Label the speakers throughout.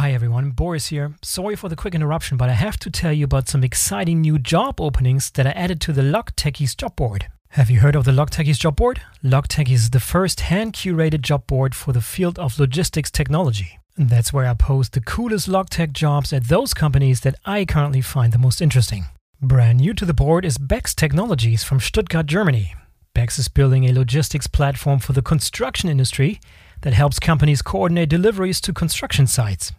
Speaker 1: Hi everyone, Boris here. Sorry for the quick interruption, but I have to tell you about some exciting new job openings that I added to the Log Techies job board. Have you heard of the Log Techies job board? Log Techies is the first hand curated job board for the field of logistics technology. That's where I post the coolest log tech jobs at those companies that I currently find the most interesting. Brand new to the board is Bex Technologies from Stuttgart, Germany. Bex is building a logistics platform for the construction industry that helps companies coordinate deliveries to construction sites.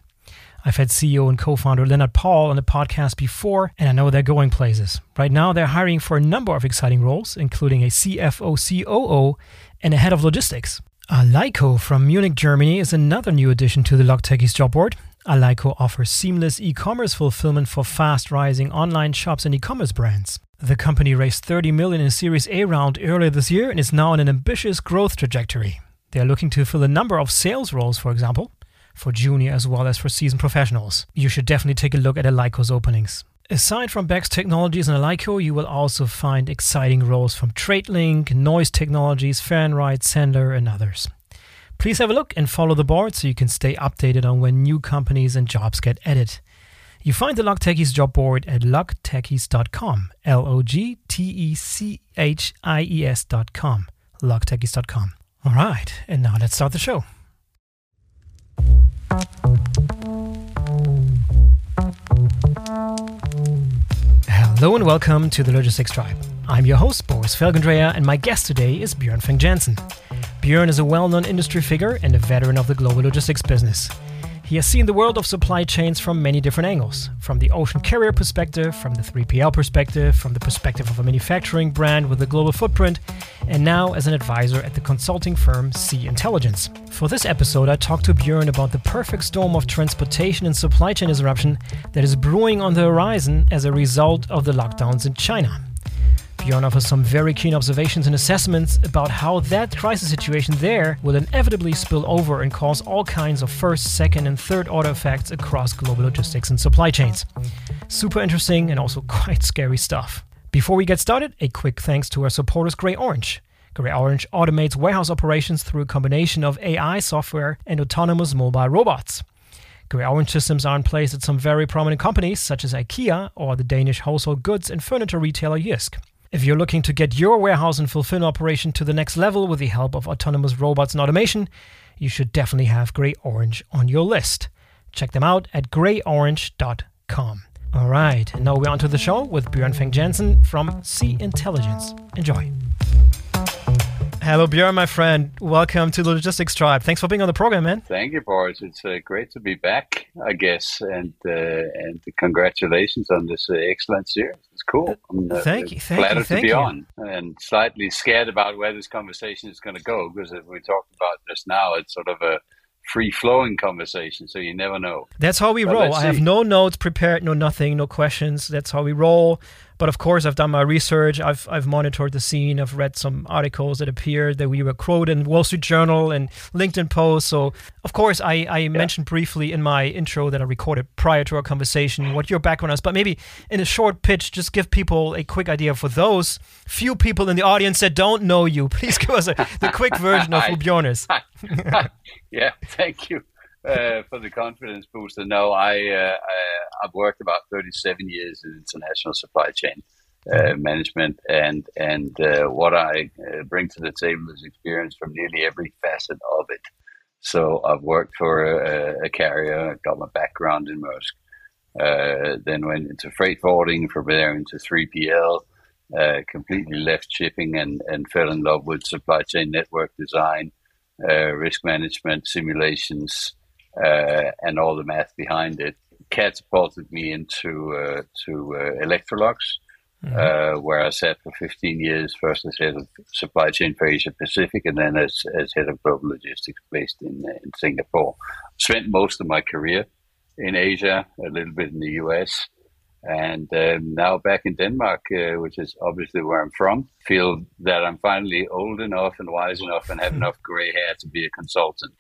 Speaker 1: I've had CEO and co founder Leonard Paul on the podcast before, and I know they're going places. Right now, they're hiring for a number of exciting roles, including a CFO, COO, and a head of logistics. Alaiko from Munich, Germany is another new addition to the Logtechies job board. Alaiko offers seamless e commerce fulfillment for fast rising online shops and e commerce brands. The company raised 30 million in a Series A round earlier this year and is now on an ambitious growth trajectory. They are looking to fill a number of sales roles, for example, for junior as well as for seasoned professionals. You should definitely take a look at Alaiko's openings. Aside from Bex Technologies and Alaiko, you will also find exciting roles from TradeLink, Noise Technologies, Fernride, Sennder, and others. Please have a look and follow the board so you can stay updated on when new companies and jobs get added. You find the Logtechies job board at logtechies.com, L O G T E C H I E S.com, logtechies.com. All right, and now let's start the show. Hello and welcome to the Logistics Tribe. I'm your host, Boris Felgendreher, and my guest today is Björn Jensen. Björn is a well known industry figure and a veteran of the global logistics business. He has seen the world of supply chains from many different angles from the ocean carrier perspective, from the 3PL perspective, from the perspective of a manufacturing brand with a global footprint, and now as an advisor at the consulting firm Sea Intelligence. For this episode, I talked to Björn about the perfect storm of transportation and supply chain disruption that is brewing on the horizon as a result of the lockdowns in China. Björn offers some very keen observations and assessments about how that crisis situation there will inevitably spill over and cause all kinds of first, second, and third order effects across global logistics and supply chains. Super interesting and also quite scary stuff. Before we get started, a quick thanks to our supporters Grey Orange. Grey Orange automates warehouse operations through a combination of AI software and autonomous mobile robots. Grey Orange systems are in place at some very prominent companies such as IKEA or the Danish household goods and furniture retailer Jysk. If you're looking to get your warehouse and fulfillment operation to the next level with the help of autonomous robots and automation, you should definitely have Grey Orange on your list. Check them out at greyorange.com. All right, and now we're on to the show with Björn Vang Jensen from Sea Intelligence. Enjoy. Hello, Björn, my friend. Welcome to the Logistics Tribe. Thanks for being on the program, man.
Speaker 2: Thank you, Boris. It's uh, great to be back, I guess, and uh, and congratulations on this uh, excellent series. It's cool.
Speaker 1: I'm uh, thank you. Thank
Speaker 2: flattered
Speaker 1: you, thank
Speaker 2: to be
Speaker 1: you.
Speaker 2: on, and slightly scared about where this conversation is going to go because as we talked about just now, it's sort of a free flowing conversation, so you never know.
Speaker 1: That's how we
Speaker 2: But
Speaker 1: roll. I have no notes prepared, no nothing, no questions. That's how we roll. But of course, I've done my research. I've I've monitored the scene. I've read some articles that appeared that we were quoted in Wall Street Journal and LinkedIn posts. So of course, I, I mentioned briefly in my intro that I recorded prior to our conversation what your background is. But maybe in a short pitch, just give people a quick idea for those few people in the audience that don't know you. Please give us a, the quick version of who Bjorn is.
Speaker 2: yeah, thank you uh, for the confidence booster. No, I, uh, I I've worked about 37 years in international supply chain uh, management, and and uh, what I uh, bring to the table is experience from nearly every facet of it. So I've worked for a, a carrier, got my background in Maersk, then went into freight forwarding, from there into 3PL. Uh, completely left shipping and, and fell in love with supply chain network design, risk management, simulations, uh, and all the math behind it. Catapulted me into uh, to uh, Electrolux, uh, where I sat for 15 years, first as head of supply chain for Asia Pacific, and then as, as head of global logistics based in, uh, in Singapore. Spent most of my career in Asia, a little bit in the US, and um, now back in Denmark, uh, which is obviously where I'm from. Feel that I'm finally old enough and wise enough and have enough gray hair to be a consultant.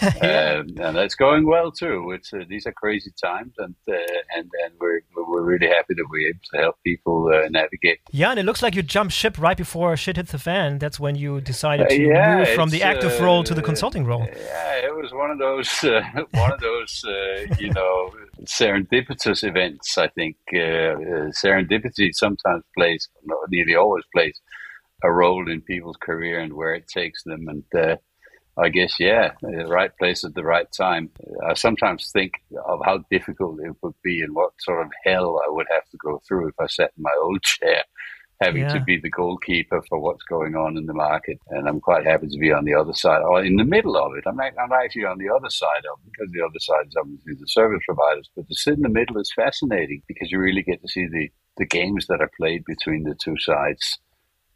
Speaker 2: yeah. um, and that's going well too. It's uh, these are crazy times, and uh, and and we're we're really happy that we're able to help people uh, navigate.
Speaker 1: Yeah, and it looks like you jumped ship right before shit hit the fan. That's when you decided to yeah, move from the active role to the consulting role.
Speaker 2: Yeah, it was one of those one of those you know serendipitous events. I think serendipity sometimes plays, nearly always plays a role in people's career and where it takes them. And uh, I guess, yeah, the right place at the right time. I sometimes think of how difficult it would be and what sort of hell I would have to go through if I sat in my old chair. Having yeah. to be the goalkeeper for what's going on in the market, and I'm quite happy to be on the other side, or in the middle of it. I'm, I'm actually on the other side of it because the other side is obviously the service providers. But to sit in the middle is fascinating because you really get to see the the games that are played between the two sides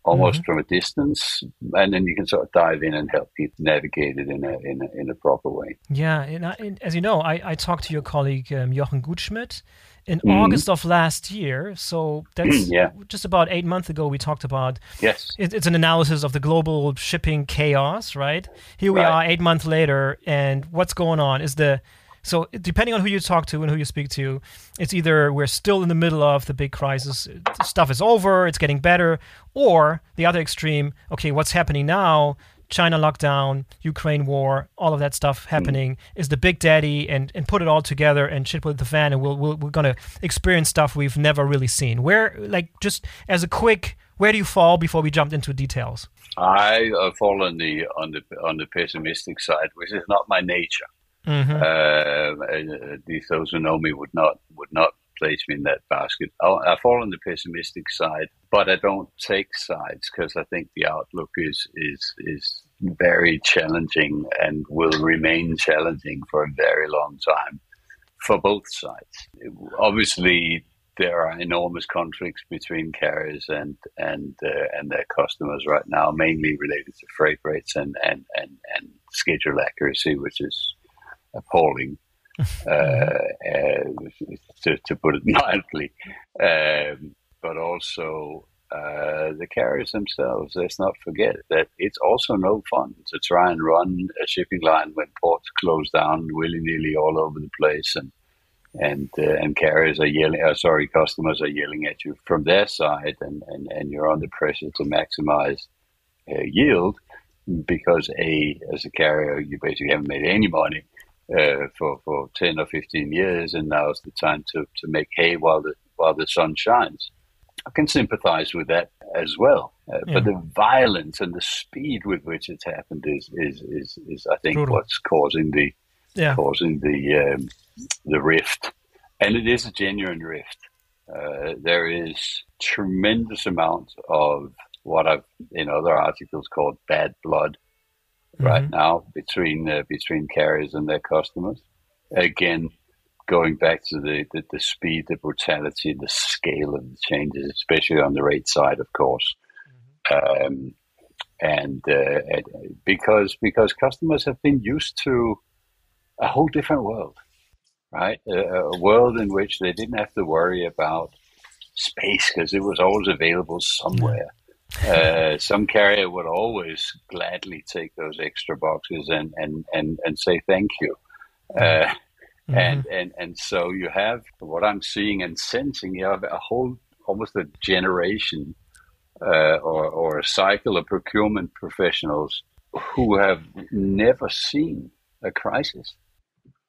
Speaker 2: almost mm-hmm. from a distance, and then you can sort of dive in and help people navigate it in a in a, in a proper way.
Speaker 1: Yeah, and, I, and as you know, I, I talked to your colleague um, Jochen Gutschmidt in mm-hmm. August of last year. So that's yeah. just about eight months ago. We talked about
Speaker 2: yes,
Speaker 1: it, it's an analysis of the global shipping chaos. Right here we right. are, eight months later, and what's going on is the so depending on who you talk to and who you speak to, it's either we're still in the middle of the big crisis, stuff is over, it's getting better, or the other extreme, okay, what's happening now? China lockdown, Ukraine war, all of that stuff happening mm. is the big daddy, and, and put it all together and shit with the fan, and we'll, we we are gonna experience stuff we've never really seen. Where, like, just as a quick, where do you fall before we jump into details?
Speaker 2: I uh, fall on the on the on the pessimistic side, which is not my nature. Mm-hmm. Uh, uh, those who know me would not would not place me in that basket. I, I fall on the pessimistic side, but I don't take sides because I think the outlook is is is very challenging and will remain challenging for a very long time for both sides. Obviously, there are enormous conflicts between carriers and and uh, and their customers right now, mainly related to freight rates and and and, and schedule accuracy, which is appalling, uh, uh, to, to, put it mildly. Um, but also uh, the carriers themselves. Let's not forget that it's also no fun to try and run a shipping line when ports close down willy nilly all over the place, and and uh, and carriers are yelling. Uh, sorry, customers are yelling at you from their side, and and, and you're under pressure to maximize uh, yield because a as a carrier you basically haven't made any money uh, for for ten or fifteen years, and now is the time to, to make hay while the while the sun shines. I can sympathise with that as well, uh, yeah. but the violence and the speed with which it's happened is is is, is I think Brutal. what's causing the yeah. causing the um, the rift, and it is a genuine rift. Uh, there is tremendous amount of what I've in other articles called bad blood mm-hmm. right now between uh, between carriers and their customers. Again, going back to the, the, the, speed, the brutality, the scale of the changes, especially on the rate side, of course. Mm-hmm. Um, and, uh, and because because customers have been used to a whole different world, right? A, a world in which they didn't have to worry about space because it was always available somewhere. Uh, some carrier would always gladly take those extra boxes and, and, and, and say thank you. Uh, mm-hmm. and, and, and so you have what I'm seeing and sensing, you have a whole, almost a generation uh, or, or a cycle of procurement professionals who have never seen a crisis,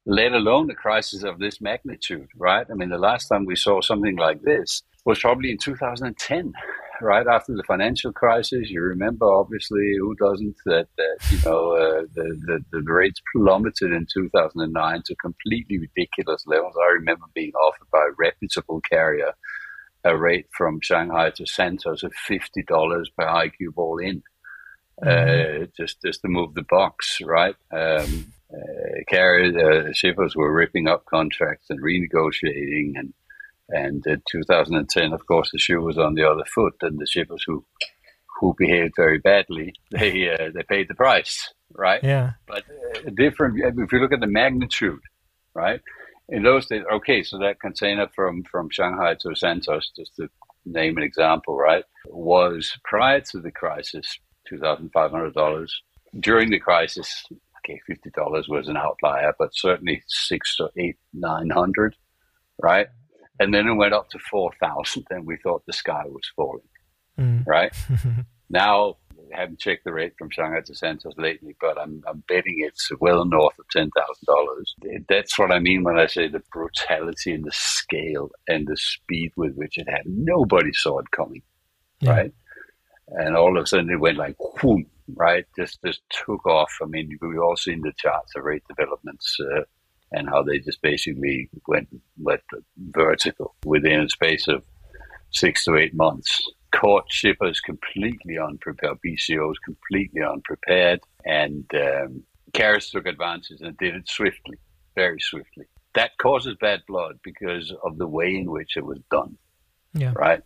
Speaker 2: let alone a crisis of this magnitude, right? I mean, the last time we saw something like this was probably in 2010 right after the financial crisis. You remember, obviously, who doesn't, that, that you know, uh, the, the, the rates plummeted in 2009 to completely ridiculous levels. I remember being offered by a reputable carrier a rate from Shanghai to Santos of $50 per IQ ball in. Mm-hmm. Uh, just just to move the box, right? Um, uh, carrier uh, shippers were ripping up contracts and renegotiating, and and in 2010, of course, the shoe was on the other foot, and the shippers who who behaved very badly, they uh, they paid the price, right?
Speaker 1: Yeah.
Speaker 2: But uh, different. If you look at the magnitude, right? In those days, okay, so that container from from Shanghai to Santos, just to name an example, right, was prior to the crisis two thousand five hundred dollars. During the crisis, okay, fifty dollars was an outlier, but certainly six or eight, nine hundred, right? And then it went up to four thousand, and we thought the sky was falling, mm. right? now I haven't checked the rate from Shanghai to Santos lately, but I'm, I'm betting it's well north of ten thousand dollars. That's what I mean when I say the brutality and the scale and the speed with which it happened. Nobody saw it coming, yeah. right? And all of a sudden it went like whoom, right? Just just took off. I mean, we've all seen the charts of rate developments. Uh, and how they just basically went went vertical within a space of six to eight months caught shippers completely unprepared, BCOs completely unprepared, and um, took advantage and did it swiftly, very swiftly. That causes bad blood because of the way in which it was done. Yeah. Right.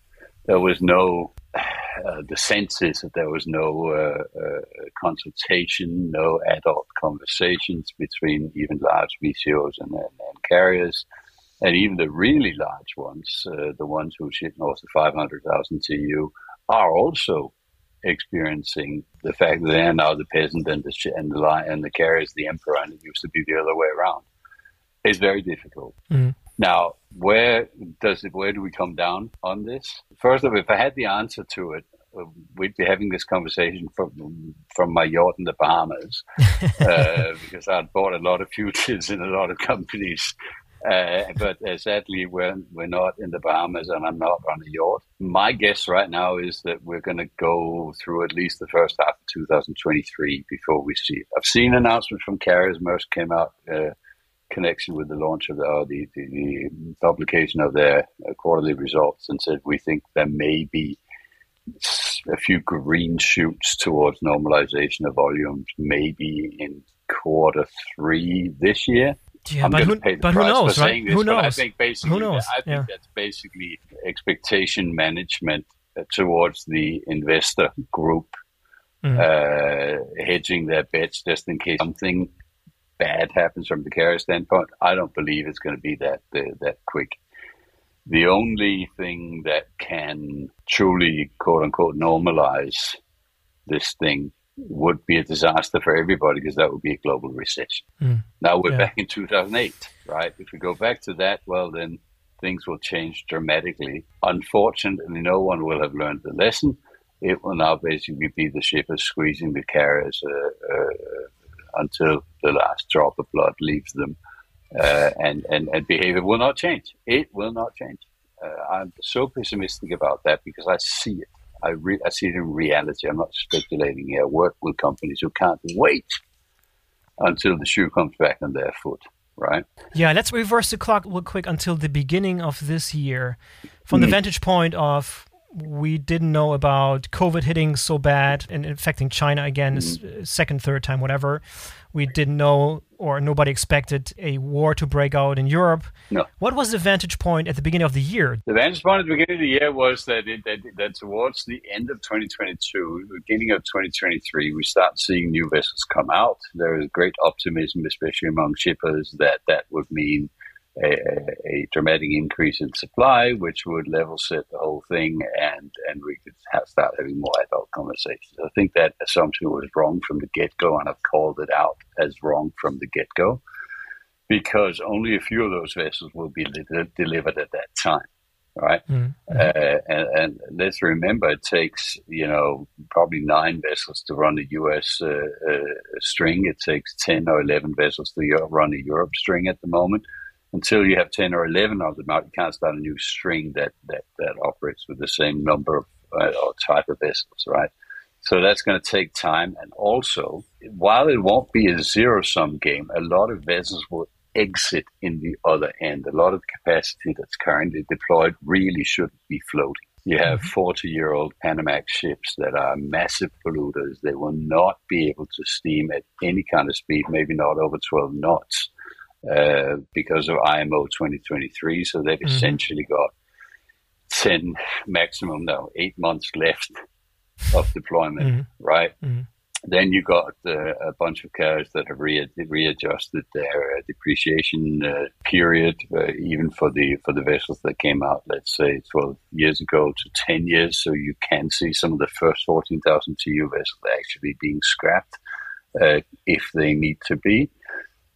Speaker 2: There was no. Uh, the sense is that there was no uh, uh, consultation, no adult conversations between even large BCOs and, and, and carriers and even the really large ones, uh, the ones who ship north of 500,000 TEU, are also experiencing the fact that they are now the peasant and the and the and the carrier is the emperor, and it used to be the other way around. It's very difficult. Mm. Now, where does it? Where do we come down on this? First of all, if I had the answer to it, uh, we'd be having this conversation from from my yacht in the Bahamas, uh, because I'd bought a lot of futures in a lot of companies uh, but uh, sadly, we're, we're not in the Bahamas and I'm not on a yacht. My guess right now is that we're going to go through at least the first half of 2023 before we see it. I've seen announcements from carriers. Maersk came out uh, connection with the launch of the, uh, the, the, the, publication of their uh, quarterly results and said we think there may be a few green shoots towards normalization of volumes, maybe in quarter three this year.
Speaker 1: Yeah, I'm but who, but who knows, right?
Speaker 2: This,
Speaker 1: who knows? I
Speaker 2: think basically, who knows? I think yeah. that's basically expectation management uh, towards the investor group, mm. uh, hedging their bets just in case something bad happens from the carrier standpoint. I don't believe it's going to be that uh, that quick. The only thing that can truly, quote unquote, normalize this thing would be a disaster for everybody because that would be a global recession. Mm. Now we're yeah. back in 2008, right? If we go back to that, well, then things will change dramatically. Unfortunately, no one will have learned the lesson. It will now basically be the shippers squeezing the carriers uh, uh, until the last drop of blood leaves them, uh, and, and, and behavior will not change. It will not change. Uh, I'm so pessimistic about that because I see it. I, re- I see it in reality. I'm not speculating here. I work with companies who can't wait until the shoe comes back on their foot, right?
Speaker 1: Yeah, let's reverse the clock real quick until the beginning of this year. From mm. the vantage point of we didn't know about COVID hitting so bad and affecting China again, mm-hmm. second, third time, whatever. We didn't know, or nobody expected a war to break out in Europe.
Speaker 2: No.
Speaker 1: What was the vantage point at the beginning of the year?
Speaker 2: The vantage point at the beginning of the year was that it, that, that towards the end of 2022, beginning of 2023, we start seeing new vessels come out. There is great optimism, especially among shippers, that that would mean a, a, dramatic increase in supply, which would level set the whole thing, and and we could have, start having more adult conversations. I think that assumption was wrong from the get go, and I've called it out as wrong from the get go, because only a few of those vessels will be li- delivered at that time. Right, mm-hmm. uh, and, and, let's remember it takes you know probably nine vessels to run a U.S. Uh, uh, string. It takes ten or eleven vessels to run a Europe string at the moment until you have 10 or 11 of them out, you can't start a new string that, that, that operates with the same number of uh, or type of vessels, right? So that's going to take time. And also, while it won't be a zero sum game, a lot of vessels will exit in the other end. A lot of capacity that's currently deployed really shouldn't be floating. You have mm-hmm. 40 year old Panamax ships that are massive polluters. They will not be able to steam at any kind of speed, maybe not over 12 knots uh, because of IMO 2023. So they've mm-hmm. essentially got 10 maximum now, eight months left of deployment, mm-hmm. right? Mm-hmm. Then you got uh, a bunch of cars that have re- readjusted their uh, depreciation uh, period, uh, even for the for the vessels that came out, let's say 12 years ago to 10 years. So you can see some of the first 14,000 TEU vessels actually being scrapped uh, if they need to be.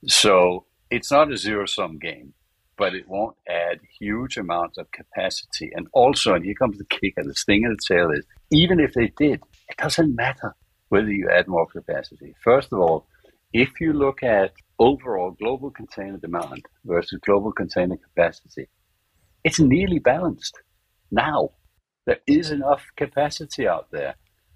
Speaker 2: So it's not a zero sum game, but it won't add huge amounts of capacity. And also, and here comes the kicker, the sting of the tail is even if they did, it doesn't matter whether you add more capacity. First of all, if you look at overall global container demand versus global container capacity, it's nearly balanced now. There is enough capacity out there.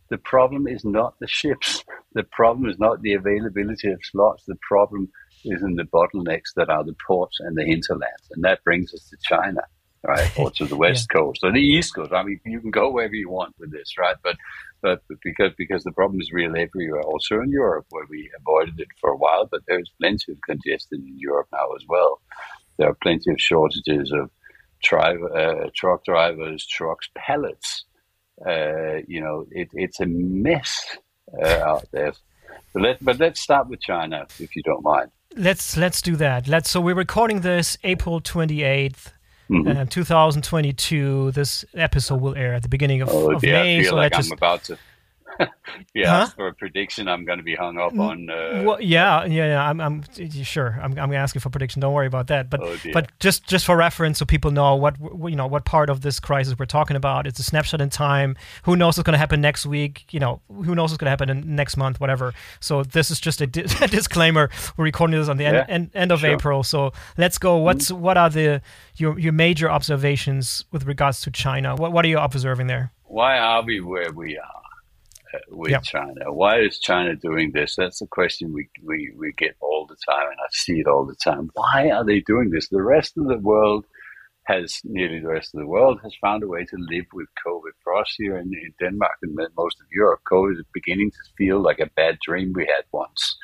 Speaker 2: The problem is not the ships. The problem is not the availability of slots. The problem is in the bottlenecks that are the ports and the hinterlands. And that brings us to China, right? or to the west yeah. coast or the east coast. I mean, you can go wherever you want with this, right? But, but because, because the problem is real everywhere, also in Europe, where we avoided it for a while, but there's plenty of congestion in Europe now as well. There are plenty of shortages of uh, truck drivers, trucks, pallets. Uh, you know, it, it's a mess uh, out there. But, let, but let's start with China, if you don't mind.
Speaker 1: Let's let's do that. Let's. So we're recording this April twenty eighth. Mm-hmm. Uh, 2022. This episode will air at the beginning of,
Speaker 2: oh,
Speaker 1: of
Speaker 2: yeah,
Speaker 1: May. So
Speaker 2: like
Speaker 1: just,
Speaker 2: I'm about to yeah, huh? for a prediction, I'm going to be hung up on. Uh...
Speaker 1: Well, yeah, yeah, yeah. I'm, I'm sure. I'm, I'm asking for prediction. Don't worry about that. But, oh but just, just for reference, so people know what, you know, what part of this crisis we're talking about. It's a snapshot in time. Who knows what's going to happen next week? You know, who knows what's going to happen in next month? Whatever. So this is just a, di- a disclaimer. We're recording this on the end, yeah, end, end of sure. April. So let's go. What's, mm-hmm. what are the your, your major observations with regards to China? What, what are you observing there?
Speaker 2: Why are we where we are? With yep. China. Why is China doing this? That's the question we, we, we get all the time, and I see it all the time. Why are they doing this? The rest of the world has, nearly the rest of the world, has found a way to live with COVID. For us here in, in Denmark and most of Europe, COVID is beginning to feel like a bad dream we had once.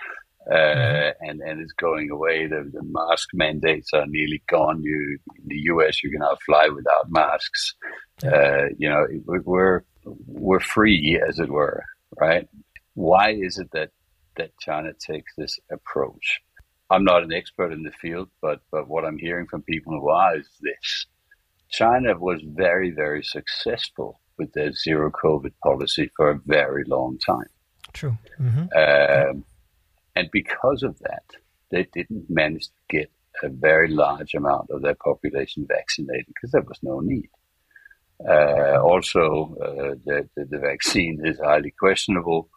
Speaker 2: Uh, mm-hmm. and and it's going away. The, the mask mandates are nearly gone. You in the U.S. you can now fly without masks. Uh, you know we're we're free, as it were, right? Why is it that that China takes this approach? I'm not an expert in the field, but but what I'm hearing from people who are is this: China was very very successful with their zero COVID policy for a very long time.
Speaker 1: True. Mm-hmm.
Speaker 2: Um, and because of that, they didn't manage to get a very large amount of their population vaccinated because there was no need. Uh, also, uh, the, the, the, vaccine is highly questionable,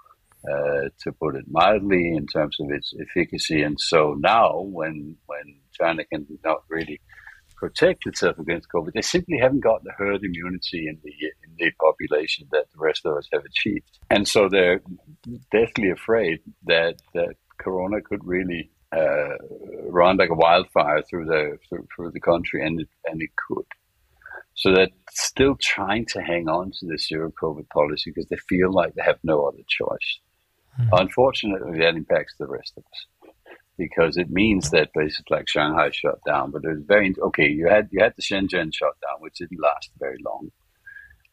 Speaker 2: uh, to put it mildly, in terms of its efficacy. And so now, when when China can not really protect itself against COVID, they simply haven't got the herd immunity in the in the population that the rest of us have achieved. And so they're deathly afraid that that Corona could really uh, run like a wildfire through the through, through the country, and it, and it could. So they're still trying to hang on to the zero COVID policy because they feel like they have no other choice. Mm. Unfortunately, that impacts the rest of us because it means that places like Shanghai shut down. But it was very okay. You had you had the Shenzhen shut down, which didn't last very long.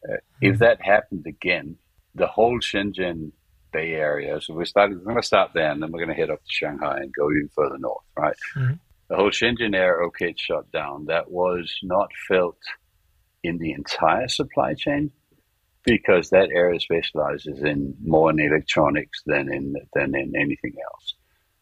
Speaker 2: Uh, mm. If that happened again, the whole Shenzhen Bay Area. So we started. We're going to start there, and then we're going to head up to Shanghai and go even further north. Right. Mm-hmm. The whole Shenzhen area, okay, shut down. That was not felt in the entire supply chain because that area specializes in more in electronics than in than in anything else.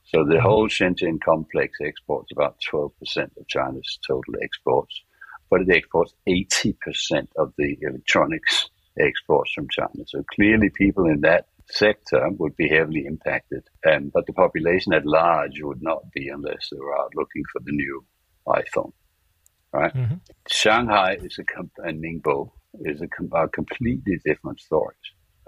Speaker 2: So the whole Shenzhen complex exports about 12% of China's total exports, but it exports 80% of the electronics exports from China. So clearly, people in that sector would be heavily impacted, um, but the population at large would not be unless they were out looking for the new iPhone right? Mm-hmm. Shanghai is a and Ningbo is a, a completely different stories.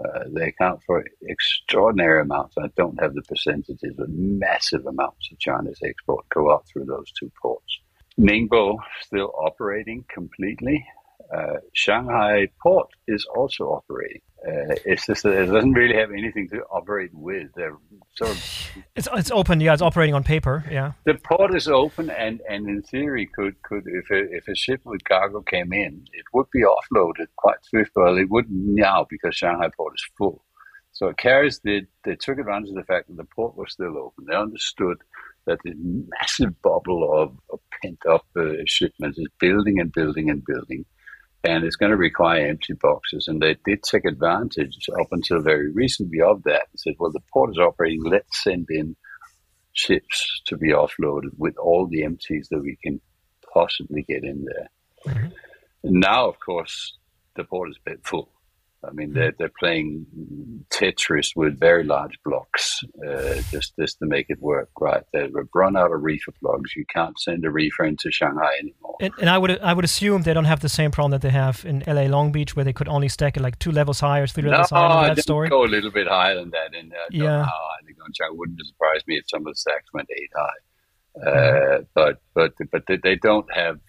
Speaker 2: Uh, they account for extraordinary amounts. I don't have the percentages, but massive amounts of China's export go out through those two ports. Ningbo still operating completely. Uh, Shanghai port is also operating. Uh, it's just that it doesn't really have anything to operate with. They're sort of
Speaker 1: it's it's open. Yeah, it's operating on paper. Yeah,
Speaker 2: the port is open, and, and in theory, could could if a, if a ship with cargo came in, it would be offloaded quite swiftly. but it wouldn't now because Shanghai port is full. So carriers did they took advantage of the fact that the port was still open. They understood that the massive bubble of, of pent up uh, shipments is building and building and building and it's going to require empty boxes. And they did take advantage up until very recently of that and said, well, the port is operating, let's send in ships to be offloaded with all the empties that we can possibly get in there. Mm-hmm. Now, of course, the port is a bit full. I mean, they're, they're playing Tetris with very large blocks uh, just, just to make it work, right? They've run out of reefer blocks. You can't send a reefer into Shanghai anymore.
Speaker 1: And, and, I would I would assume they don't have the same problem that they have in LA Long Beach, where they could only stack it like two levels higher, three levels
Speaker 2: no,
Speaker 1: higher.
Speaker 2: that
Speaker 1: story.
Speaker 2: go a little bit higher than that. And uh, yeah, I think on China wouldn't surprise me if some of the stacks went eight high. Uh, but but but they don't have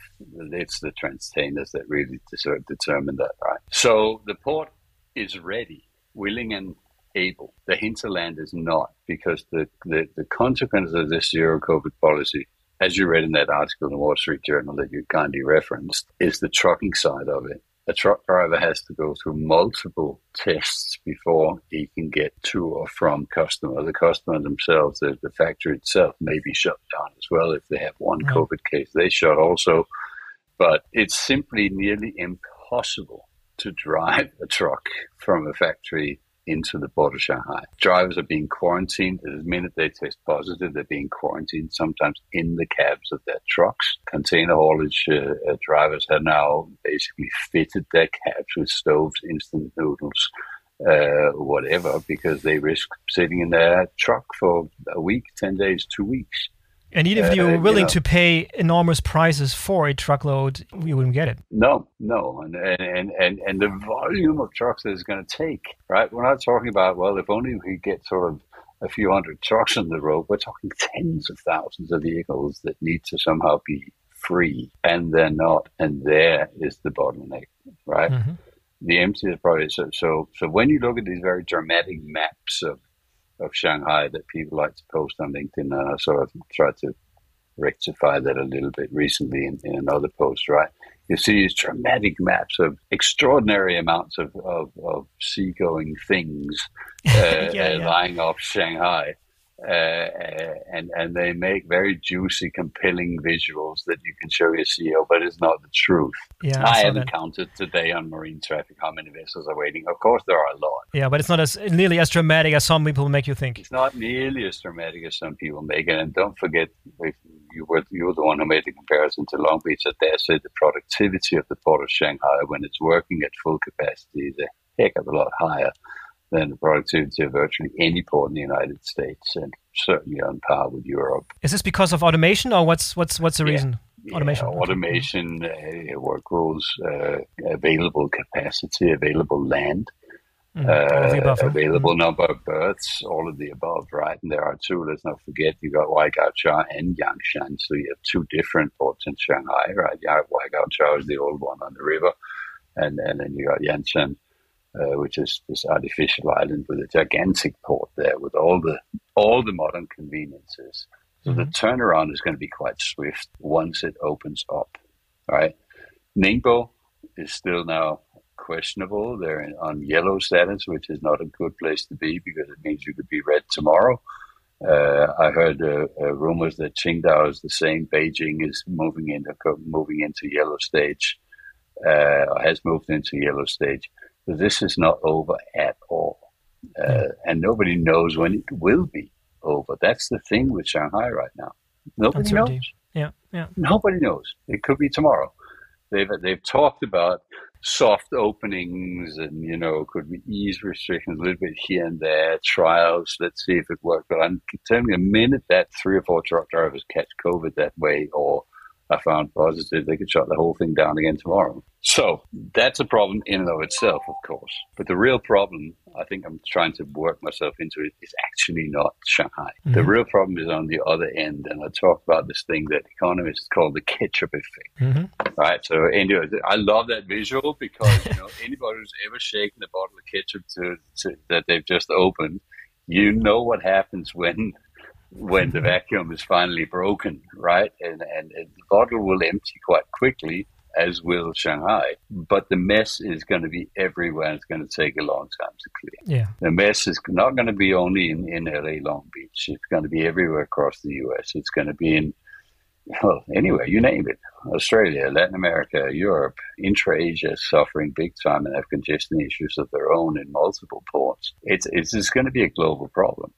Speaker 2: it's the transtainers that really determine that right so the port is ready, willing and able. The hinterland is not, because the, the, the consequences of this zero COVID policy, as you read in that article in the Wall Street Journal that you kindly referenced, is the trucking side of it. A truck driver has to go through multiple tests before he can get to or from customer. The customer themselves, the, the factory itself, may be shut down as well if they have one mm-hmm. COVID case. They shut also. But it's simply nearly impossible to drive a truck from a factory into the border Shanghai. Drivers are being quarantined. The minute they test positive, they're being quarantined, sometimes in the cabs of their trucks. Container haulage uh, uh, drivers have now basically fitted their cabs with stoves, instant noodles, uh, whatever, because they risk sitting in their truck for a week, 10 days, two weeks.
Speaker 1: And even if you were willing you know, to pay enormous prices for a truckload, you wouldn't get it.
Speaker 2: No, no, and and and and the volume of trucks that it's going to take, right? We're not talking about well, if only we get sort of a few hundred trucks on the road. We're talking tens of thousands of vehicles that need to somehow be free, and they're not. And there is the bottleneck, right? Mm-hmm. The empty is probably so. So so when you look at these very dramatic maps of of Shanghai that people like to post on LinkedIn, and I sort of tried to rectify that a little bit recently in, in another post, right? You see these dramatic maps of extraordinary amounts of, of, of seagoing things uh, yeah, yeah. lying off Shanghai. Uh, and and they make very juicy, compelling visuals that you can show your CEO, but it's not the truth. Yeah, I, I haven't that. counted today on marine traffic how many vessels are waiting. Of course, there are a lot.
Speaker 1: Yeah, but it's not as nearly as dramatic as some people make you think.
Speaker 2: It's not nearly as dramatic as some people make it. And don't forget, you were you were the one who made the comparison to Long Beach. That there said the productivity of the port of Shanghai when it's working at full capacity is a heck of a lot higher than the productivity of virtually any port in the United States, and certainly on par with Europe.
Speaker 1: Is this because of automation, or what's what's what's the reason?
Speaker 2: Yeah, automation, automation, uh, work rules, uh, available capacity, available land. Mm, uh, above, available mm. number of berths, all of the above, right? And there are two. Let's not forget you got Waigaoqiao and Yangshan, so you have two different ports in Shanghai, right? Waigaoqiao is the old one on the river, and and then you got Yangshan, uh, which is this artificial island with a gigantic port there with all the all the modern conveniences. So mm-hmm. the turnaround is going to be quite swift once it opens up. Right, Ningbo is still now questionable. They're on yellow status, which is not a good place to be because it means you could be red tomorrow. Uh, I heard uh, uh, rumors that Qingdao is the same. Beijing is moving into moving into yellow stage, uh, has moved into yellow stage this is not over at all. Uh, and nobody knows when it will be over. That's the thing with Shanghai right now. Nobody knows.
Speaker 1: Yeah, yeah.
Speaker 2: Nobody knows. It could be tomorrow. They've they've talked about soft openings and you know could we ease restrictions a little bit here and there, trials. Let's see if it works. But I'm telling you, the minute that three or four truck drivers catch COVID that way, or I found positive, they could shut the whole thing down again tomorrow. So that's a problem in and of itself, of course. But the real problem, I think I'm trying to work myself into it, is actually not Shanghai. Mm-hmm. The real problem is on the other end. And I talk about this thing that economists call the ketchup effect. Mm-hmm. Right. So anyway, I love that visual because, you know, anybody who's ever shaken a bottle of ketchup to, to, that they've just opened, you know what happens when when the vacuum is finally broken, right? And, and, and, the bottle will empty quite quickly, as will Shanghai. But the mess is going to be everywhere. It's going to take a long time to clear.
Speaker 1: Yeah.
Speaker 2: The mess is not going to be only in, in LA Long Beach. It's going to be everywhere across the U.S. It's going to be in well, anywhere, you name it. Australia, Latin America, Europe, intra-Asia suffering big time and have congestion issues of their own in multiple ports. It's, it's, it's going to be a global problem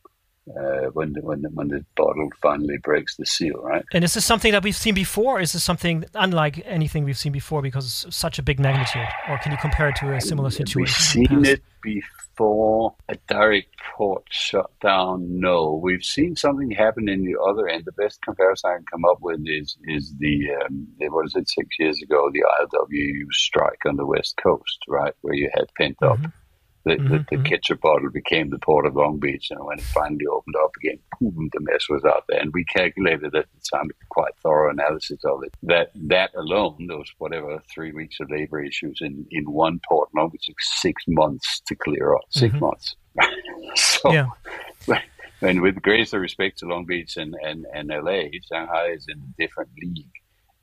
Speaker 2: uh, when the, when the, when the bottle finally breaks the seal, right?
Speaker 1: And is this something that we've seen before? is this something unlike anything we've seen before because it's such a big magnitude? Or can you compare it to a similar situation?
Speaker 2: We've seen it before a direct port shutdown. No, we've seen something happen in the other end. The best comparison I can come up with is is the um, what is it six years ago the ILWU strike on the west coast, right, where you had pent up. Mm-hmm the, mm-hmm. the, the, ketchup bottle became the port of Long Beach. And when it finally opened up again, boom, the mess was out there. And we calculated at the time, quite thorough analysis of it, that that alone, those whatever three weeks of labor issues in, in one port, Long Beach took six months to clear up. 6 mm-hmm. months. so, yeah. and with greatest respect to Long Beach and, and, and LA, Shanghai is in a different league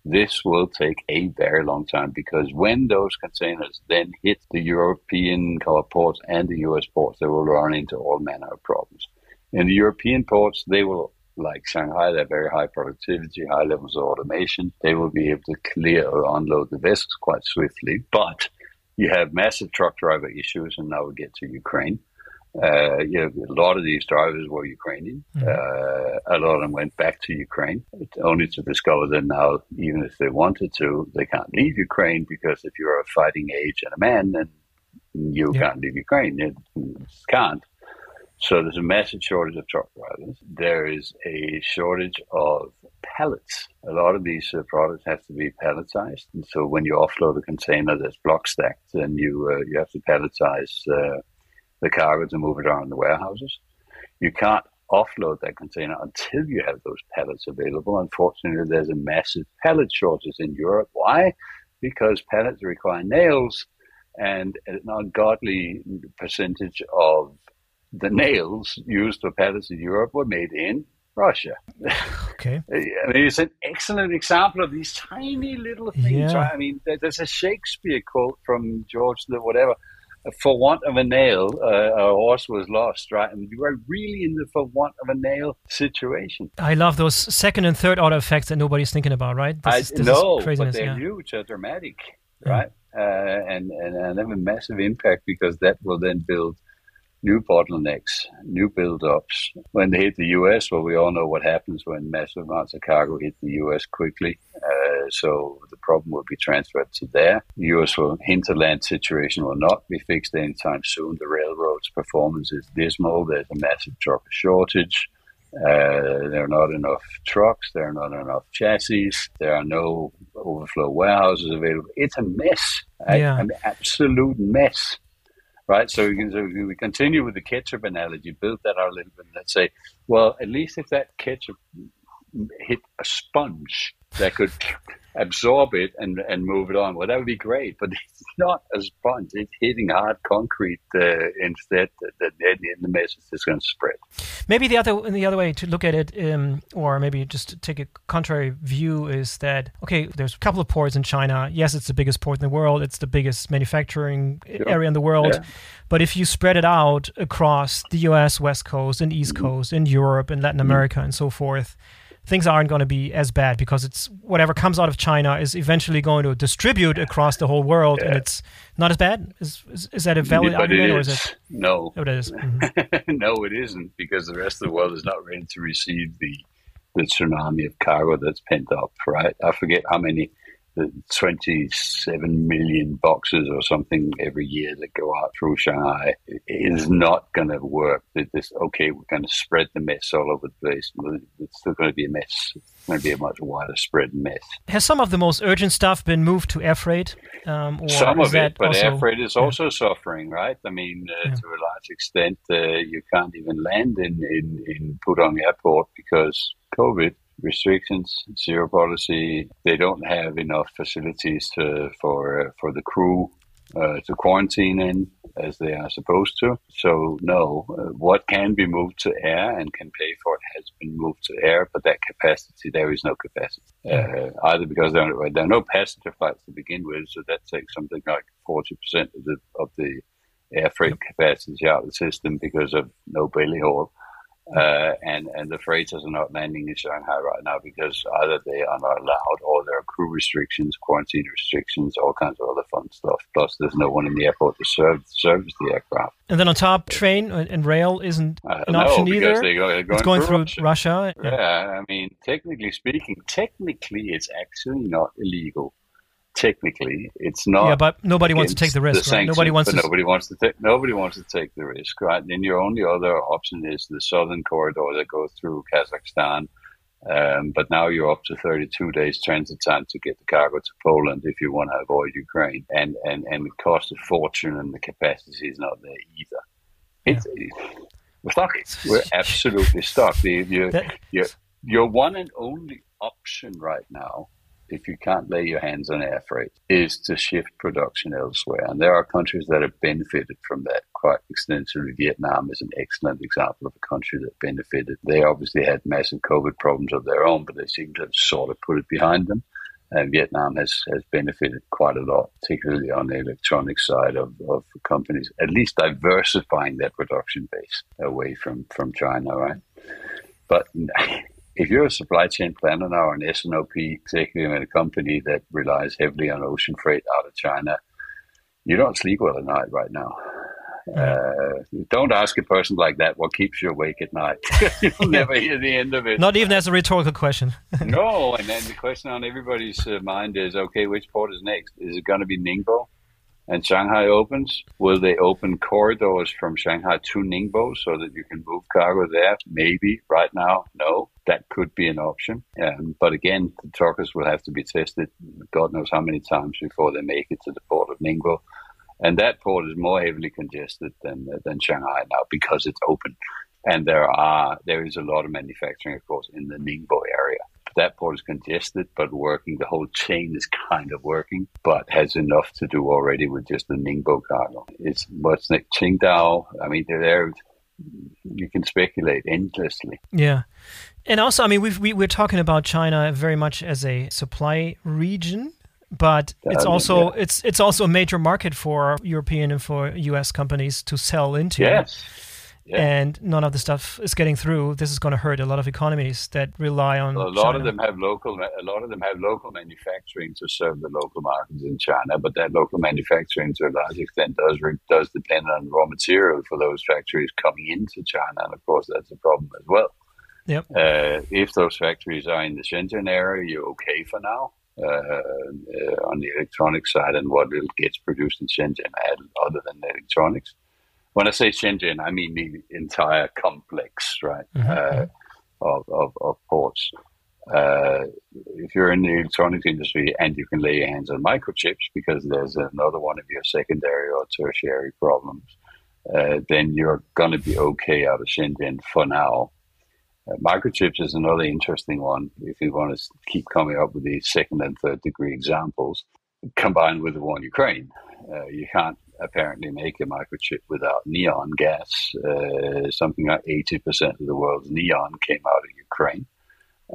Speaker 2: this will take a very long time because when those containers then hit the European ports and the US ports, they will run into all manner of problems. In the European ports, they will, like Shanghai, they have very high productivity, high levels of automation. They will be able to clear or unload the vessels quite swiftly. But you have massive truck driver issues, and now we get to Ukraine. Uh, you know, a lot of these drivers were Ukrainian. Mm-hmm. Uh, a lot of them went back to Ukraine, only to discover that now, even if they wanted to, they can't leave Ukraine because if you're a fighting age and a man, then you yeah. can't leave Ukraine. You can't. So there's a massive shortage of truck drivers. There is a shortage of pallets. A lot of these uh, products have to be palletized. And so when you offload a container that's block stacked, then you uh, you have to palletize uh, the cargo to move it around the warehouses. You can't offload that container until you have those pallets available. Unfortunately, there's a massive pallet shortage in Europe. Why? Because pallets require nails, and an ungodly percentage of the nails used for pallets in Europe were made in Russia.
Speaker 1: Okay. I
Speaker 2: mean, it's an excellent example of these tiny little things. Yeah. Right? I mean, there's a Shakespeare quote from George the whatever for want of a nail, uh, a horse was lost, right? And you are really in the for want of a nail situation.
Speaker 1: I love those second and third order effects that nobody's thinking about, right?
Speaker 2: This I is, this know, but they're yeah. huge, they're dramatic, right? Uh, and, and, and have a massive impact because that will then build new bottlenecks, new build-ups. When they hit the U.S., well, we all know what happens when massive amounts of cargo hit the U.S. quickly. Uh, so the problem will be transferred to there. The U.S. hinterland situation will not be fixed anytime soon. The railroad's performance is dismal. There's a massive truck shortage. Uh, there are not enough trucks. There are not enough chassis. There are no overflow warehouses available. It's a mess. Yeah. An absolute mess right? So so we continue with the ketchup analogy, build that out a little bit, and let's say, well, at least if that ketchup hit a sponge that could absorb it and, and move it on. Well, that would be great, but it's not a sponge. It's hitting hard concrete uh, instead. That then the message is going to spread.
Speaker 1: Maybe the other the other way to look at it, um, or maybe just take a contrary view, is that okay? There's a couple of ports in China. Yes, it's the biggest port in the world. It's the biggest manufacturing sure. area in the world. Yeah. But if you spread it out across the U.S. West Coast and East mm-hmm. Coast, in Europe and Latin mm-hmm. America and so forth things aren't going to be as bad because it's whatever comes out of China is eventually going to distribute across the whole world, yeah. and it's not as bad. Is, is, is that a valid
Speaker 2: but
Speaker 1: argument,
Speaker 2: or
Speaker 1: is it
Speaker 2: no?
Speaker 1: Oh, it is. Mm-hmm.
Speaker 2: no, it isn't because the rest of the world is not ready to receive the the tsunami of cargo that's pent up. Right? I forget how many 27 million boxes or something every year that go out through Shanghai is not going to work. This, okay, we're going to spread the mess all over the place. It's still going to be a mess. It's going to be a much wider spread mess.
Speaker 1: Has some of the most urgent stuff been moved to air freight?
Speaker 2: Um, some of it, but also, air freight is yeah. also suffering, right? I mean, uh, yeah. to a large extent, uh, you can't even land in, in, in Pudong Airport because COVID restrictions, zero policy. They don't have enough facilities to, for for the crew uh, to quarantine in as they are supposed to. So no, uh, what can be moved to air and can pay for it has been moved to air, but that capacity there is no capacity uh, either because there are, there are no passenger flights to begin with, so that takes something like forty percent of the of the air freight capacity out of the system because of no belly hold Uh, and and the freighters are not landing in Shanghai right now because either they are not allowed or there are crew restrictions, quarantine restrictions, all kinds of other fun stuff. Plus, there's no one in the airport to serve service the aircraft.
Speaker 1: And then on top, train and rail isn't an option either. They go, going it's going through, Russia. Russia.
Speaker 2: Yeah, I mean, technically speaking, technically it's actually not illegal technically it's not
Speaker 1: yeah but nobody wants to take the risk the right? nobody wants
Speaker 2: to nobody wants to take nobody wants to take the risk right then your only other option is the southern corridor that goes through kazakhstan um, but now you're up to 32 days transit time to get the cargo to Poland if you want to avoid Ukraine, and and and it costs a fortune, and the capacity is not there either. It's, yeah. We're stuck. We're absolutely stuck. The, your, your, your one and only option right now if you can't lay your hands on air freight, is to shift production elsewhere. And there are countries that have benefited from that quite extensively. Vietnam is an excellent example of a country that benefited. They obviously had massive COVID problems of their own, but they seem to have sort of put it behind them. And Vietnam has, has benefited quite a lot, particularly on the electronic side of, of companies, at least diversifying their production base away from, from China, right? But if you're a supply chain planner now or an S&OP executive in a company that relies heavily on ocean freight out of China, you don't sleep well at night right now. Uh, don't ask a person like that what keeps you awake at night. You'll never hear the end of it.
Speaker 1: Not even as a rhetorical question.
Speaker 2: no, and then the question on everybody's uh, mind is, okay, which port is next? Is it going to be Ningbo? and Shanghai opens, will they open corridors from Shanghai to Ningbo so that you can move cargo there? Maybe. Right now, no. That could be an option. Um, but again, the truckers will have to be tested God knows how many times before they make it to the port of Ningbo. And that port is more heavily congested than, than Shanghai now because it's open. And there are there is a lot of manufacturing, of course, in the Ningbo area that port is congested, but working. The whole chain is kind of working, but has enough to do already with just the Ningbo cargo. It's what's next? Qingdao. I mean, they're there. You can speculate endlessly.
Speaker 1: Yeah. And also, I mean, we've, we, we are talking about China very much as a supply region, but it's also yeah. it's it's also a major market for European and for U.S. companies to sell into.
Speaker 2: Yes.
Speaker 1: Yeah. and none of the stuff is getting through. This is going to hurt a lot of economies that rely on.
Speaker 2: a lot
Speaker 1: China.
Speaker 2: of them have local. A lot of them have local manufacturing to serve the local markets in China, but that local manufacturing, to a large extent, does does depend on raw material for those factories coming into China, and of course, that's a problem as well.
Speaker 1: Yep.
Speaker 2: Uh, if those factories are in the Shenzhen area, you're okay for now. Uh, uh, on the electronic side, and what gets produced in Shenzhen, other than electronics when I say Shenzhen, I mean the entire complex, right, mm-hmm. uh, mm-hmm. of, of, of, ports. Uh, if you're in the electronics industry and you can lay your hands on microchips because there's another one of your secondary or tertiary problems, uh, then you're going to be okay out of Shenzhen for now. Uh, microchips is another interesting one if you want to keep coming up with these second and third degree examples combined with the war in Ukraine. Uh, you can't apparently make a microchip without neon gas. Uh, something like 80% of the world's neon came out of Ukraine.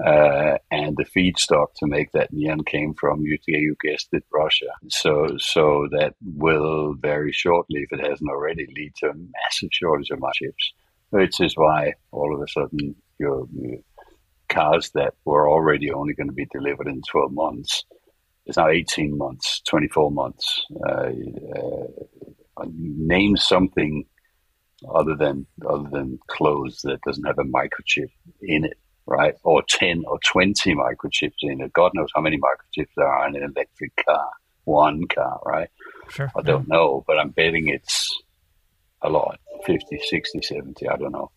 Speaker 2: Uh, and the feedstock to make that neon came from, you, guessed it, Russia. So, so that will very shortly, if it hasn't already, lead to a massive shortage of chips, which is why all of a sudden your, your cars that were already only going to be delivered in 12 months it's now 18 months, 24 months. Uh, uh, name something other than other than clothes that doesn't have a microchip in it, right? Or 10 or 20 microchips in it. God knows how many microchips there are in an electric car, one car, right?
Speaker 1: Sure.
Speaker 2: I don't yeah. know, but I'm betting it's a lot 50, 60, 70, I don't know.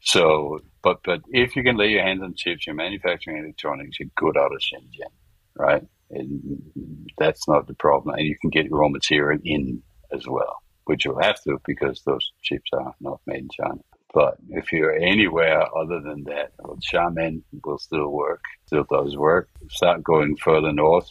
Speaker 2: So, but but if you can lay your hands on chips, you're manufacturing electronics, you're good out of Shenzhen, right? And that's not the problem. And you can get raw material in as well, which you'll have to because those chips are not made in China. But if you're anywhere other than that, well, Xiamen will still work, still does work. Start going further north.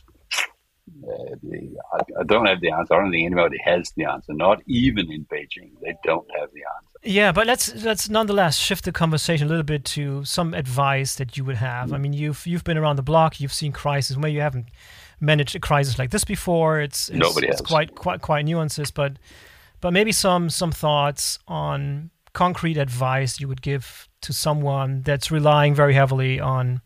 Speaker 2: Uh, the, I, I, don't have the answer. I don't think anybody has the answer. Not even in Beijing, they don't have the answer.
Speaker 1: Yeah, but let's let's nonetheless shift the conversation a little bit to some advice that you would have. Mm-hmm. I mean, you've you've been around the block, you've seen crises where you haven't managed a crisis like this before. It's it's,
Speaker 2: Nobody
Speaker 1: it's quite quite quite nuances, but but maybe some some thoughts on concrete advice you would give to someone that's relying very heavily on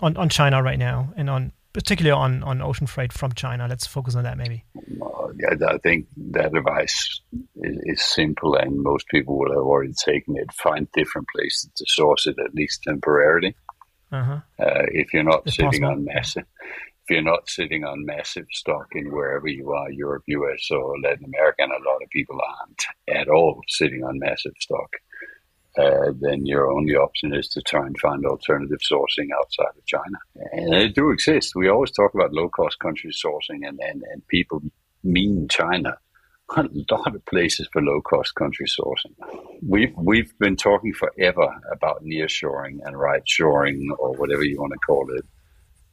Speaker 1: on, on China right now and on particularly on, on ocean freight from China? Let's focus on that maybe.
Speaker 2: Uh, yeah, I think that advice is, is, simple and most people will have already taken it. Find different places to source it, at least temporarily. Uh-huh. Uh, if you're not sitting possible. on massive, you're not sitting on massive stock in wherever you are, Europe, US, or Latin America, and a lot of people aren't at all sitting on massive stock, uh, then your only option is to try and find alternative sourcing outside of China. And they do exist. We always talk about low cost country sourcing, and, and, and people mean China. A lot of places for low cost country sourcing. We've, we've been talking forever about nearshoring and right shoring, or whatever you want to call it.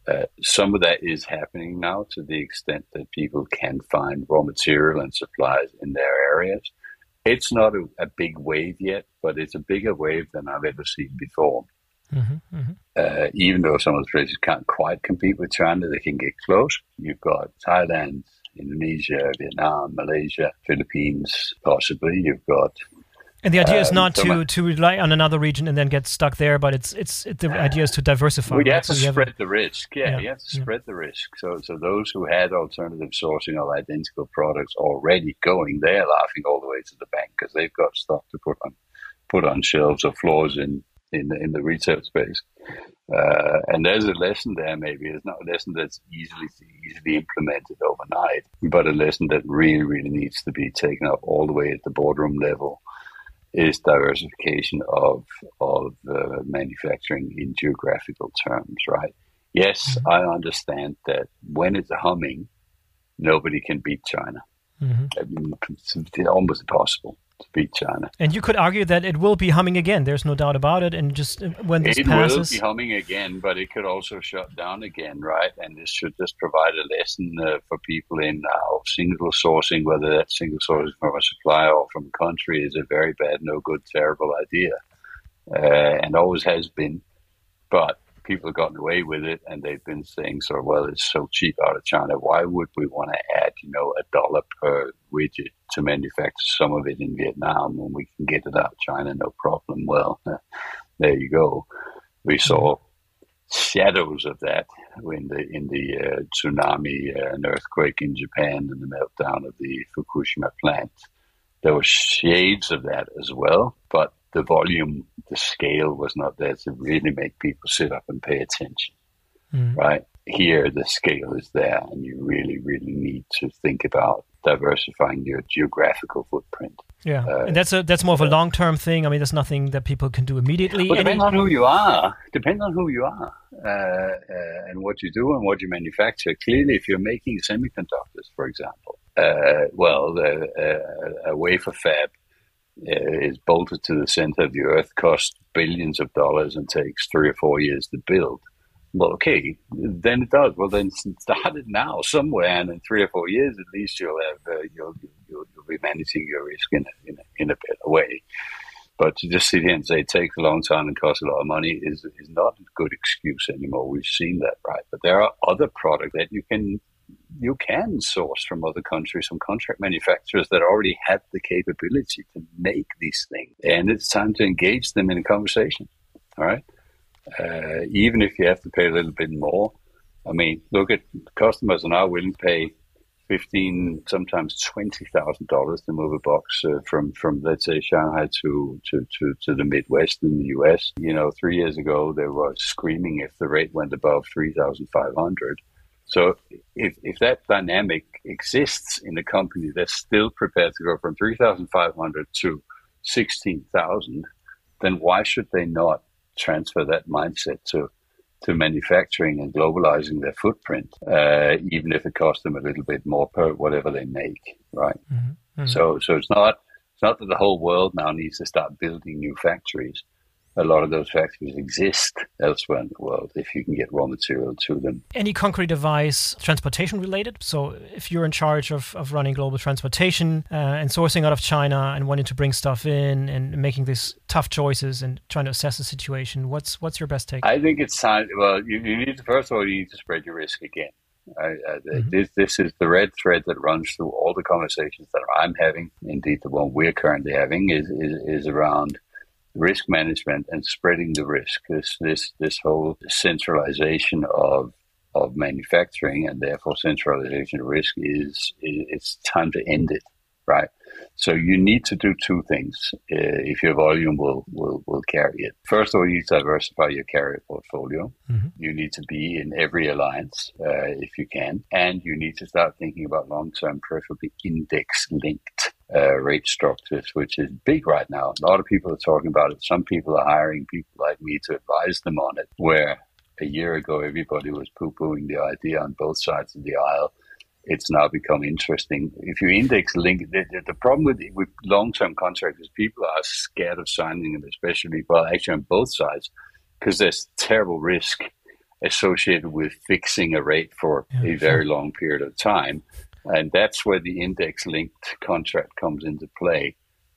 Speaker 2: Uh, some of that is happening now to the extent that people can find raw material and supplies in their areas. It's not a, a, big wave yet, but it's a bigger wave than I've ever seen before. Mm-hmm, mm-hmm. Uh, even though some of the places can't quite compete with China, they can get close. You've got Thailand, Indonesia, Vietnam, Malaysia, Philippines, possibly. You've got
Speaker 1: and the idea is um, not um, to, to rely on another region and then get stuck there, but it's it's it, the idea is to diversify.
Speaker 2: We have to so spread have the risk. Yeah, yeah, you have to yeah. spread the risk. So so those who had alternative sourcing of identical products already going, they're laughing all the way to the bank because they've got stuff to put on put on shelves or floors in in in the retail space. Uh, and there's a lesson there. Maybe it's not a lesson that's easily easily implemented overnight, but a lesson that really really needs to be taken up all the way at the boardroom level is diversification of of uh, manufacturing in geographical terms, right? Yes, mm-hmm. I understand that when it's humming, nobody can beat China. Mm-hmm. I mean, it's almost impossible to beat China.
Speaker 1: And you could argue that it will be humming again. There's no doubt about it. And just uh, when this
Speaker 2: it
Speaker 1: passes,
Speaker 2: it will be humming again, but it could also shut down again, right? And this should just provide a lesson uh, for people in how single sourcing, whether that single sourcing from a supplier or from a country, is a very bad, no good, terrible idea, uh, and always has been. But people have gotten away with it and they've been saying sort of, well, it's so cheap out of China. Why would we want to add, you know, a dollar per widget to manufacture some of it in Vietnam when we can get it out of China, no problem? Well, there you go. We saw shadows of that in the in the uh, tsunami uh, and earthquake in Japan and the meltdown of the Fukushima plant. There were shades of that as well, but the volume, the scale was not there to really make people sit up and pay attention. Mm. Right here, the scale is there, and you really, really need to think about diversifying your geographical footprint.
Speaker 1: Yeah, uh, and that's a that's more of a long term thing. I mean, there's nothing that people can do immediately.
Speaker 2: Well, depends on who you are. Depends on who you are uh, uh, and what you do and what you manufacture. Clearly, if you're making semiconductors, for example, uh, well, uh, a wafer fab uh, is bolted to the center of the earth, costs billions of dollars, and takes three or four years to build. Well, okay, then it does. Well, then start it now somewhere, and in three or four years, at least you'll have uh, you'll, you'll, you'll be managing your risk in a, in a, in a better way. But to just sit here and say it takes a long time and costs a lot of money is is not a good excuse anymore. We've seen that, right? But there are other products that you can you can source from other countries, from contract manufacturers that already have the capability to make these things. And it's time to engage them in a conversation. All right. Uh, even if you have to pay a little bit more. I mean, look at customers are now willing to pay fifteen, sometimes twenty thousand dollars to move a box uh, from from let's say Shanghai to, to to to the Midwest in the U.S. You know, three years ago they were screaming if the rate went above three thousand five hundred. So if, if that dynamic exists in a company that's still prepared to go from 3,500 to 16,000, then why should they not transfer that mindset to, to manufacturing and globalizing their footprint, uh, even if it costs them a little bit more per whatever they make, right? Mm-hmm. Mm-hmm. So, so it's not, it's not that the whole world now needs to start building new factories a lot of those factories exist elsewhere in the world if you can get raw material to them.
Speaker 1: Any concrete advice, transportation related? So, if you're in charge of, of running global transportation uh, and sourcing out of China and wanting to bring stuff in and making these tough choices and trying to assess the situation, what's what's your best take?
Speaker 2: I think it's time. Well, you, you need to first of all you need to spread your risk again. I, I, mm-hmm. this, this is the red thread that runs through all the conversations that I'm having. Indeed, the one we're currently having is, is, is around risk management and spreading the risk. This this this whole centralization of of manufacturing and therefore centralization of risk is, is it's time to end it, right? So you need to do two things uh, if your volume will, will, will carry it. First of all, you need to diversify your carrier portfolio. Mm-hmm. You need to be in every alliance uh, if you can, and you need to start thinking about long-term, preferably index-linked uh, rate structures, which is big right now. A lot of people are talking about it. Some people are hiring people like me to advise them on it. Where a year ago everybody was poo-pooing the idea on both sides of the aisle it's now become interesting. If you index link, the, the, the problem with, with long term contracts is people are scared of signing them, especially, well, actually on both sides, because there's terrible risk associated with fixing a rate for yeah, a very sure. long period of time. And that's where the index linked contract comes into play.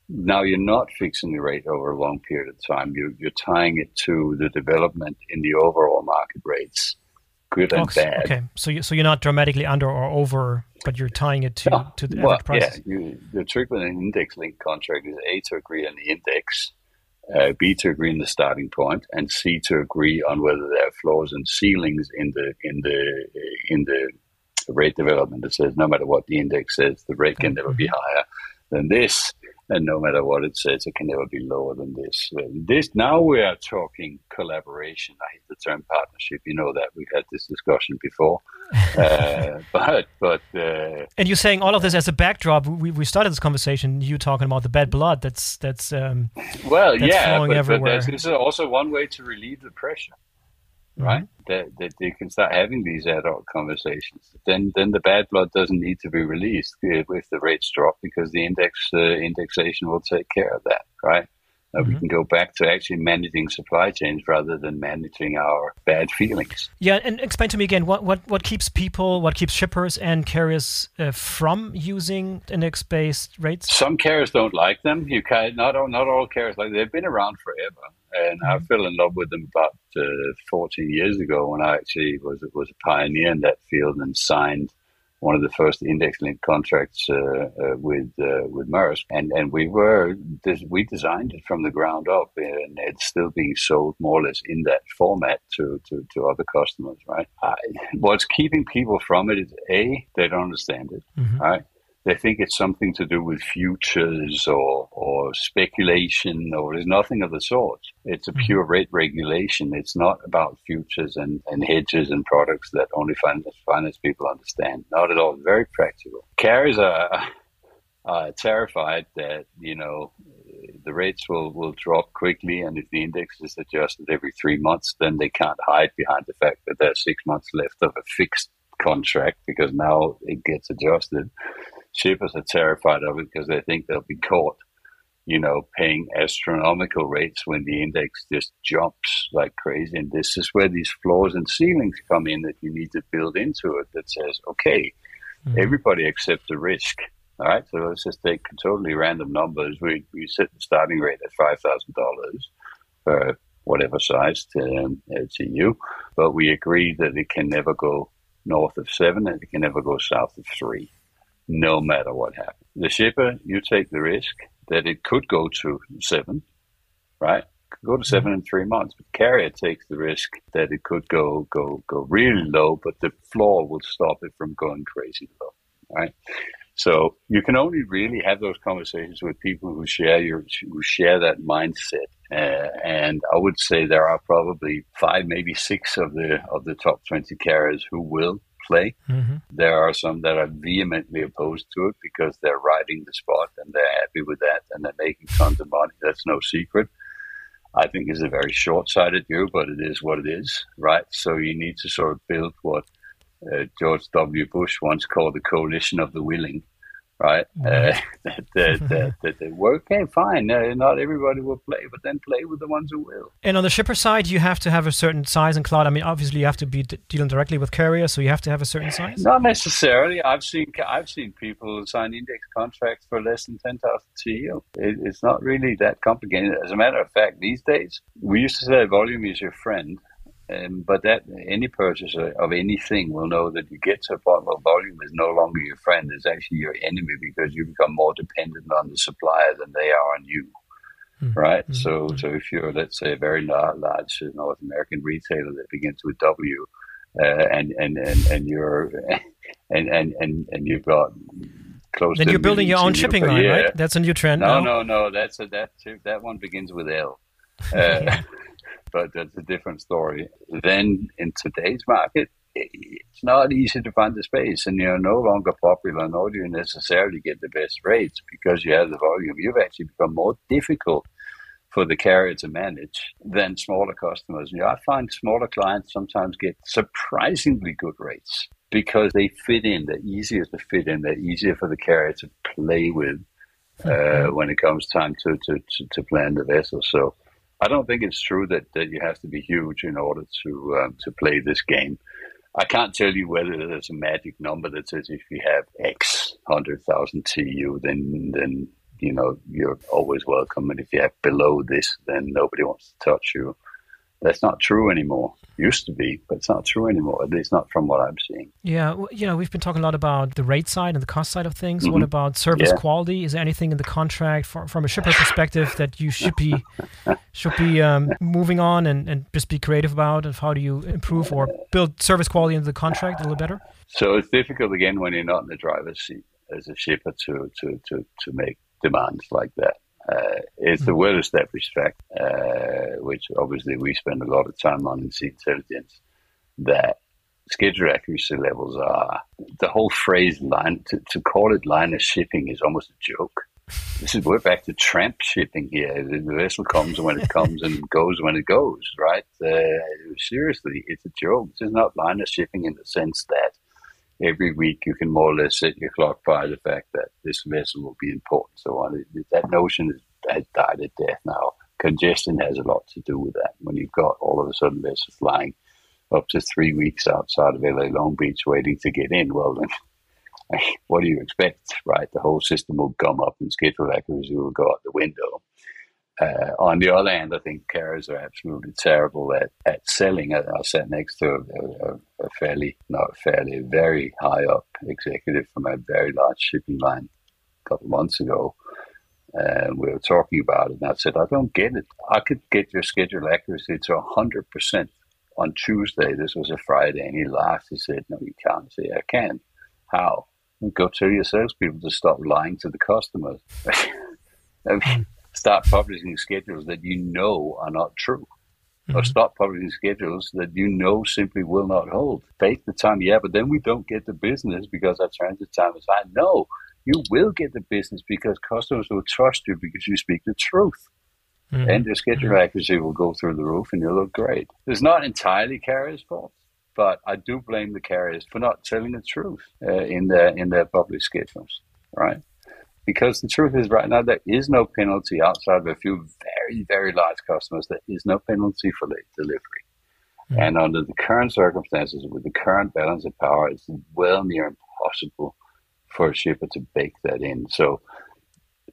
Speaker 2: Now you're not fixing the rate over a long period of time. You're, you're tying it to the development in the overall market rates good and bad.
Speaker 1: Okay, so you, so you're not dramatically under or over, but you're tying it to no. to the well, prices.
Speaker 2: Yeah, you, the trick with an index linked contract is a to agree on the index, uh, b to agree on the starting point, and c to agree on whether there are floors and ceilings in the in the in the rate development that says no matter what the index says, the rate can mm-hmm. never be higher than this and no matter what it says, it can never be lower than this. This now we are talking collaboration. I hate the term partnership. You know that we've had this discussion before, uh, but but uh,
Speaker 1: and you're saying all of this as a backdrop. We, we started this conversation. You talking about the bad blood that's that's um,
Speaker 2: well, that's yeah, but, but this is also one way to relieve the pressure right? That, that they can start having these adult conversations. Then then the bad blood doesn't need to be released if the rates drop because the index uh, indexation will take care of that, right? Uh, mm-hmm. We can go back to actually managing supply chains rather than managing our bad feelings.
Speaker 1: Yeah, and explain to me again what, what, what keeps people, what keeps shippers and carriers uh, from using index-based rates?
Speaker 2: Some carriers don't like them. You can not all, not all carriers like they've been around forever, and mm-hmm. I fell in love with them about uh, 14 years ago when I actually was was a pioneer in that field and signed one of the first index-linked contracts uh, uh, with uh, with Maersk, and and we were we designed it from the ground up, and it's still being sold more or less in that format to to, to other customers. Right? what's keeping people from it is a they don't understand it. Mm-hmm. Right? They think it's something to do with futures or, or speculation, or there's nothing of the sort. It's a mm-hmm. pure rate regulation. It's not about futures and, and hedges and products that only finance, finance people understand. Not at all. Very practical. Carriers are, are terrified that, you know, the rates will, will drop quickly, and if the index is adjusted every three months, then they can't hide behind the fact that there's six months left of a fixed contract because now it gets adjusted shippers are terrified of it because they think they'll be caught, you know, paying astronomical rates when the index just jumps like crazy. And this is where these floors and ceilings come in that you need to build into it that says, okay, mm-hmm. everybody accepts the risk. All right, so let's just take totally random numbers. We, we set the starting rate at $5,000 for whatever size to, um, to you, but we agree that it can never go north of seven and it can never go south of three no matter what happens. The shipper, you take the risk that it could go to seven, right? Could go to seven mm-hmm. in three months. But carrier takes the risk that it could go go go really low, but the floor will stop it from going crazy low, right? So you can only really have those conversations with people who share your who share that mindset. Uh, and I would say there are probably five, maybe six of the of the top twenty carriers who will play. Mm-hmm. There are some that are vehemently opposed to it because they're riding the spot and they're happy with that and they're making tons of money. That's no secret. I think is a very short-sighted view, but it is what it is, right? So you need to sort of build what uh, George W. Bush once called the coalition of the willing, right? Uh, that, that, they work. Okay, fine. Uh, not everybody will play, but then play with the ones who will.
Speaker 1: And on the shipper side, you have to have a certain size and cloud. I mean, obviously, you have to be d- dealing directly with carriers, so you have to have a certain size.
Speaker 2: Not necessarily. I've seen I've seen people sign index contracts for less than ten thousand TEU. It, it's not really that complicated. As a matter of fact, these days we used to say volume is your friend Um, but that any purchaser of anything will know that you get to a point where volume is no longer your friend; it's actually your enemy because you become more dependent on the supplier than they are on you. Mm-hmm. Right. Mm-hmm. So, so if you're, let's say, a very large North American retailer that begins with W, uh, and, and and and you're and and and, and you've got close.
Speaker 1: Then you're building your own shipping line, right? That's a new trend.
Speaker 2: No, no, no. That's a, that that one begins with L. Uh, but that's a different story. Then in today's market, it's not easy to find the space, and you're no longer popular, nor do you necessarily get the best rates because you have the volume. You've actually become more difficult for the carrier to manage than smaller customers. You know, I find smaller clients sometimes get surprisingly good rates because they fit in. They're easier to fit in. They're easier for the carrier to play with uh, when it comes time to, to, to, to plan the vessel. So I don't think it's true that, that you have to be huge in order to um, to play this game. I can't tell you whether there's a magic number that says if you have X hundred thousand TEU, then then you know you're always welcome, and if you have below this, then nobody wants to touch you. That's not true anymore used to be, but it's not true anymore. At least not from what I'm seeing.
Speaker 1: Yeah, well, you know, we've been talking a lot about the rate side and the cost side of things. Mm-hmm. What about service yeah. quality? Is there anything in the contract for, from a shipper perspective that you should be should be um, moving on and, and just be creative about? Of how do you improve or build service quality into the contract a little better?
Speaker 2: So it's difficult again when you're not in the driver's seat as a shipper to to to, to make demands like that. Uh, it's a well established fact, uh, which obviously we spend a lot of time on in Sea Intelligence, that schedule accuracy levels are the whole phrase line to, to call it liner shipping is almost a joke. This is we're back to tramp shipping here. The vessel comes when it comes and goes when it goes, right? Uh, seriously, it's a joke. This is not liner shipping in the sense that every week you can more or less set your clock by the fact that this vessel will be important. So on. That notion has died a death now. Congestion has a lot to do with that. When you've got all of a sudden vessels flying up to three weeks outside of LA Long Beach waiting to get in, well then, what do you expect, right? The whole system will gum up and schedule accuracy will go out the window. Uh, on the other hand, I think carriers are absolutely terrible at, at selling. I, I sat next to a, a, a, fairly, not fairly, very high up executive from a very large shipping line a couple of months ago. And we were talking about it, and I said, I don't get it. I could get your schedule accuracy to 100% on Tuesday. This was a Friday. And he laughed. He said, No, you can't. I said, I can. How? Go tell your salespeople to stop lying to the customers. I mean, start publishing schedules that you know are not true. Mm-hmm. Or stop publishing schedules that you know simply will not hold. Take the time, yeah, but then we don't get the business because our transit time is high. No, you will get the business because customers will trust you because you speak the truth. Mm-hmm. And your schedule mm-hmm. accuracy will go through the roof and you'll look great. It's not entirely carriers' fault, but I do blame the carriers for not telling the truth uh, in their in their public schedules, right? Because the truth is, right now, there is no penalty outside of a few very, very large customers. There is no penalty for late delivery. Mm-hmm. And under the current circumstances, with the current balance of power, it's well near impossible for a shipper to bake that in. So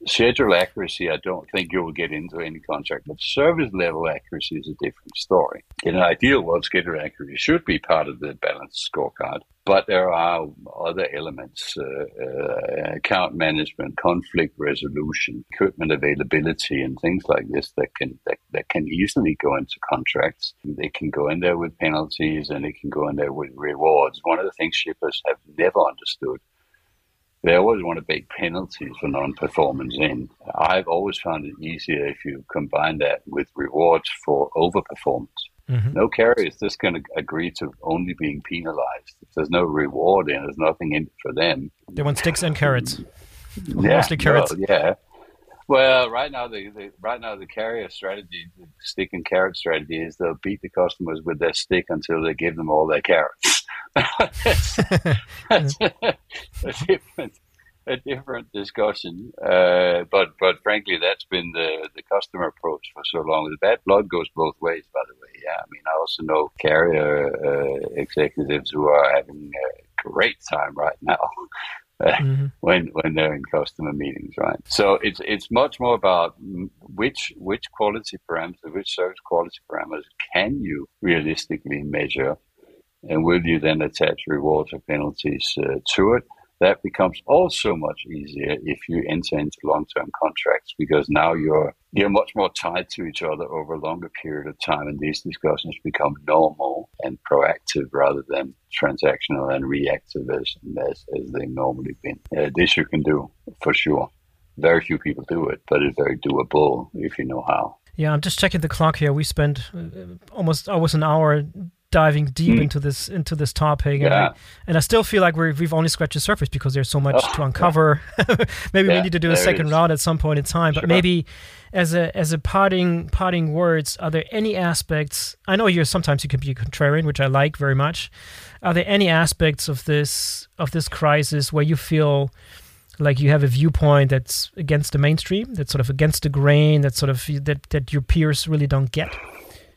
Speaker 2: schedule accuracy, I don't think you will get into any contract, but service level accuracy is a different story. In an ideal world, schedule accuracy should be part of the balanced scorecard, but there are other elements, uh, uh, account management, conflict resolution, equipment availability, and things like this that can that, that can easily go into contracts. They can go in there with penalties, and they can go in there with rewards. One of the things shippers have never understood they always want to bake penalties for non-performance in. I've always found it easier if you combine that with rewards for overperformance. Mm-hmm. No carrier is just going to agree to only being penalized. If there's no reward in, there's nothing in it for them.
Speaker 1: They want sticks and carrots.
Speaker 2: yeah, Mostly carrots. Well, yeah. Well, right now the, the, right now the carrier strategy, the stick and carrot strategy, is they'll beat the customers with their stick until they give them all their carrots. That's, that's a, different a different discussion. Uh, but but frankly, that's been the the customer approach for so long. The bad blood goes both ways, by the way. Yeah, I mean, I also know carrier uh, executives who are having a great time right now mm-hmm. when when they're in customer meetings, right? So it's it's much more about which which quality parameters, which service quality parameters can you realistically measure, and will you then attach rewards or penalties uh, to it? that becomes also much easier if you enter into long-term contracts because now you're you're much more tied to each other over a longer period of time and these discussions become normal and proactive rather than transactional and reactive as, as, as they've normally been. Uh, this you can do for sure. Very few people do it, but it's very doable if you know how.
Speaker 1: Yeah, I'm just checking the clock here. We spent uh, almost almost an hour diving deep mm. into this into this topic, and, I, and I still feel like we have only scratched the surface because there's so much oh, to uncover. Yeah. maybe yeah, we need to do a second round at some point in time, but maybe as a as a parting parting words, are there any aspects? I know you're sometimes you can be contrarian, which I like very much. Are there any aspects of this of this crisis where you feel like you have a viewpoint that's against the mainstream, that's sort of against the grain, that sort of that that your peers really don't get?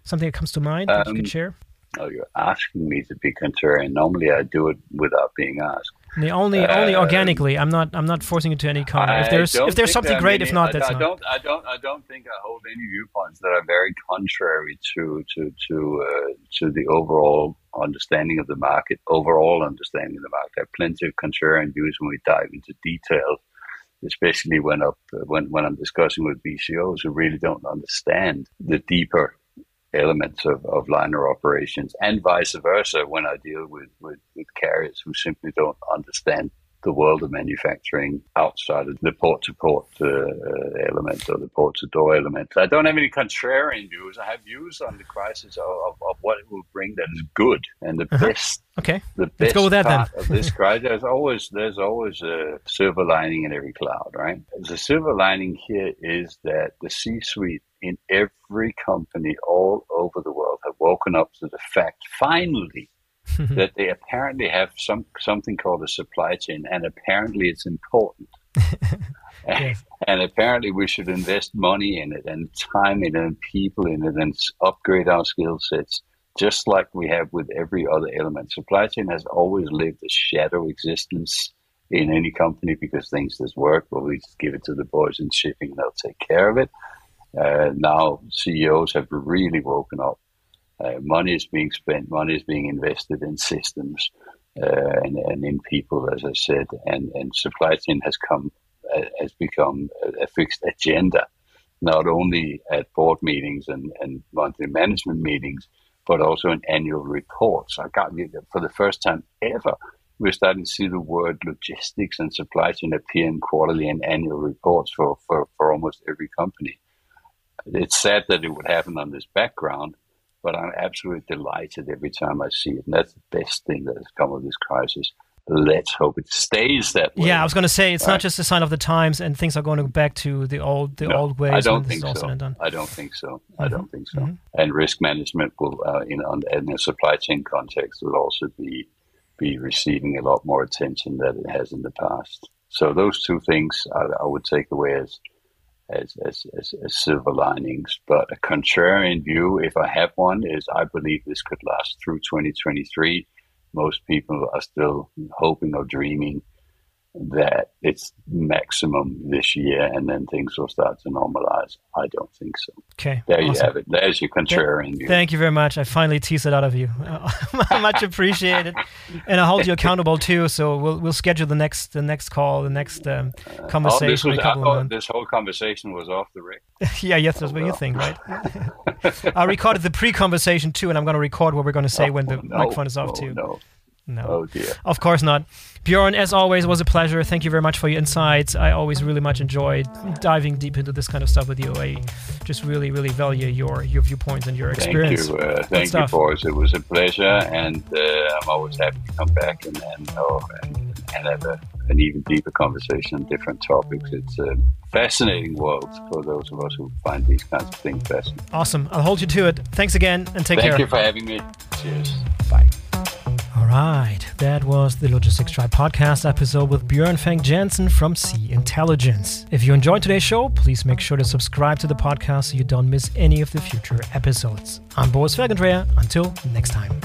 Speaker 1: Something that comes to mind um, that you could um, share?
Speaker 2: Oh, you're asking me to be contrarian. Normally, I do it without being asked.
Speaker 1: The only uh, only organically. I'm not I'm not forcing you to any comment. If there's if there's something great, if not,
Speaker 2: I,
Speaker 1: that's
Speaker 2: I
Speaker 1: not.
Speaker 2: don't I don't I don't think I hold any viewpoints that are very contrary to to to uh, to the overall understanding of the market. Overall understanding of the market. There are plenty of contrarian views when we dive into detail, especially when up when when I'm discussing with BCOs who really don't understand the deeper elements of, of liner operations and vice versa when I deal with, with, with carriers who simply don't understand the world of manufacturing outside of the port to port element or the port to door element. I don't have any contrarian views. I have views on the crisis of, of, of what it will bring that is good and the uh-huh. best.
Speaker 1: Okay,
Speaker 2: the
Speaker 1: best Let's go with that
Speaker 2: part
Speaker 1: then.
Speaker 2: of this crisis. There's always there's always a silver lining in every cloud, right? The silver lining here is that the C-suite in every company all over the world have woken up to the fact finally that they apparently have some something called a supply chain and apparently it's important yes. and, apparently we should invest money in it and time in it and people in it and upgrade our skill sets just like we have with every other element supply chain has always lived a shadow existence in any company because things just work well we just give it to the boys in shipping and they'll take care of it uh, now CEOs have really woken up. Uh, money is being spent, money is being invested in systems uh, and, and, in people, as I said, and, and supply chain has come uh, has become a, a, fixed agenda, not only at board meetings and, and monthly management meetings, but also in annual reports. I got for the first time ever we're starting to see the word logistics and supply chain appear in quarterly and annual reports for, for, for almost every company it's sad that it would happen on this background, but I'm absolutely delighted every time I see it. And that's the best thing that has come of this crisis. Let's hope it stays that way.
Speaker 1: Yeah, I was going to say it's right? not just a sign of the times, and things are going to go back to the old the no, old ways.
Speaker 2: I don't think so. I don't think so. Mm-hmm. I don't think so. Mm-hmm. And risk management will, uh, in, in a supply chain context, will also be be receiving a lot more attention than it has in the past. So those two things I, I would take away as as, as, as, as silver linings. But a contrarian view, if I have one, is I believe this could last through 2023. Most people are still hoping or dreaming that it's maximum this year and then things will start to normalize. I don't think so.
Speaker 1: Okay.
Speaker 2: There awesome. you have it. There's your contrarian
Speaker 1: view. Thank you very much. I finally teased it out of you. much appreciated. And I hold you accountable too. So we'll we'll schedule the next the next call, the next um, conversation. Uh, oh, this,
Speaker 2: was, I thought this whole conversation was off the record.
Speaker 1: yeah, yes, that's oh, what you think, right? I recorded the pre-conversation too, and I'm going to record what we're going to say oh, when the no, microphone is off
Speaker 2: oh,
Speaker 1: too.
Speaker 2: No. Oh dear.
Speaker 1: Of course not. Björn, as always, was a pleasure. Thank you very much for your insights. I always really much enjoyed diving deep into this kind of stuff with you. I just really, really value your your viewpoints and your experience.
Speaker 2: Thank you, uh, thank you, Boris. It was a pleasure, and uh, I'm always happy to come back and and, oh, and, and have a, an even deeper conversation on different topics. It's a fascinating world for those of us who find these kinds of things fascinating.
Speaker 1: Awesome. I'll hold you to it. Thanks again, and take
Speaker 2: thank
Speaker 1: care.
Speaker 2: Thank you for having me. Cheers.
Speaker 1: Bye. All right, that was the Logistics Tribe podcast episode with Björn Vang Jensen from Sea Intelligence. If you enjoyed today's show, please make sure to subscribe to the podcast so you don't miss any of the future episodes. I'm Boris Felgendreher. Until next time.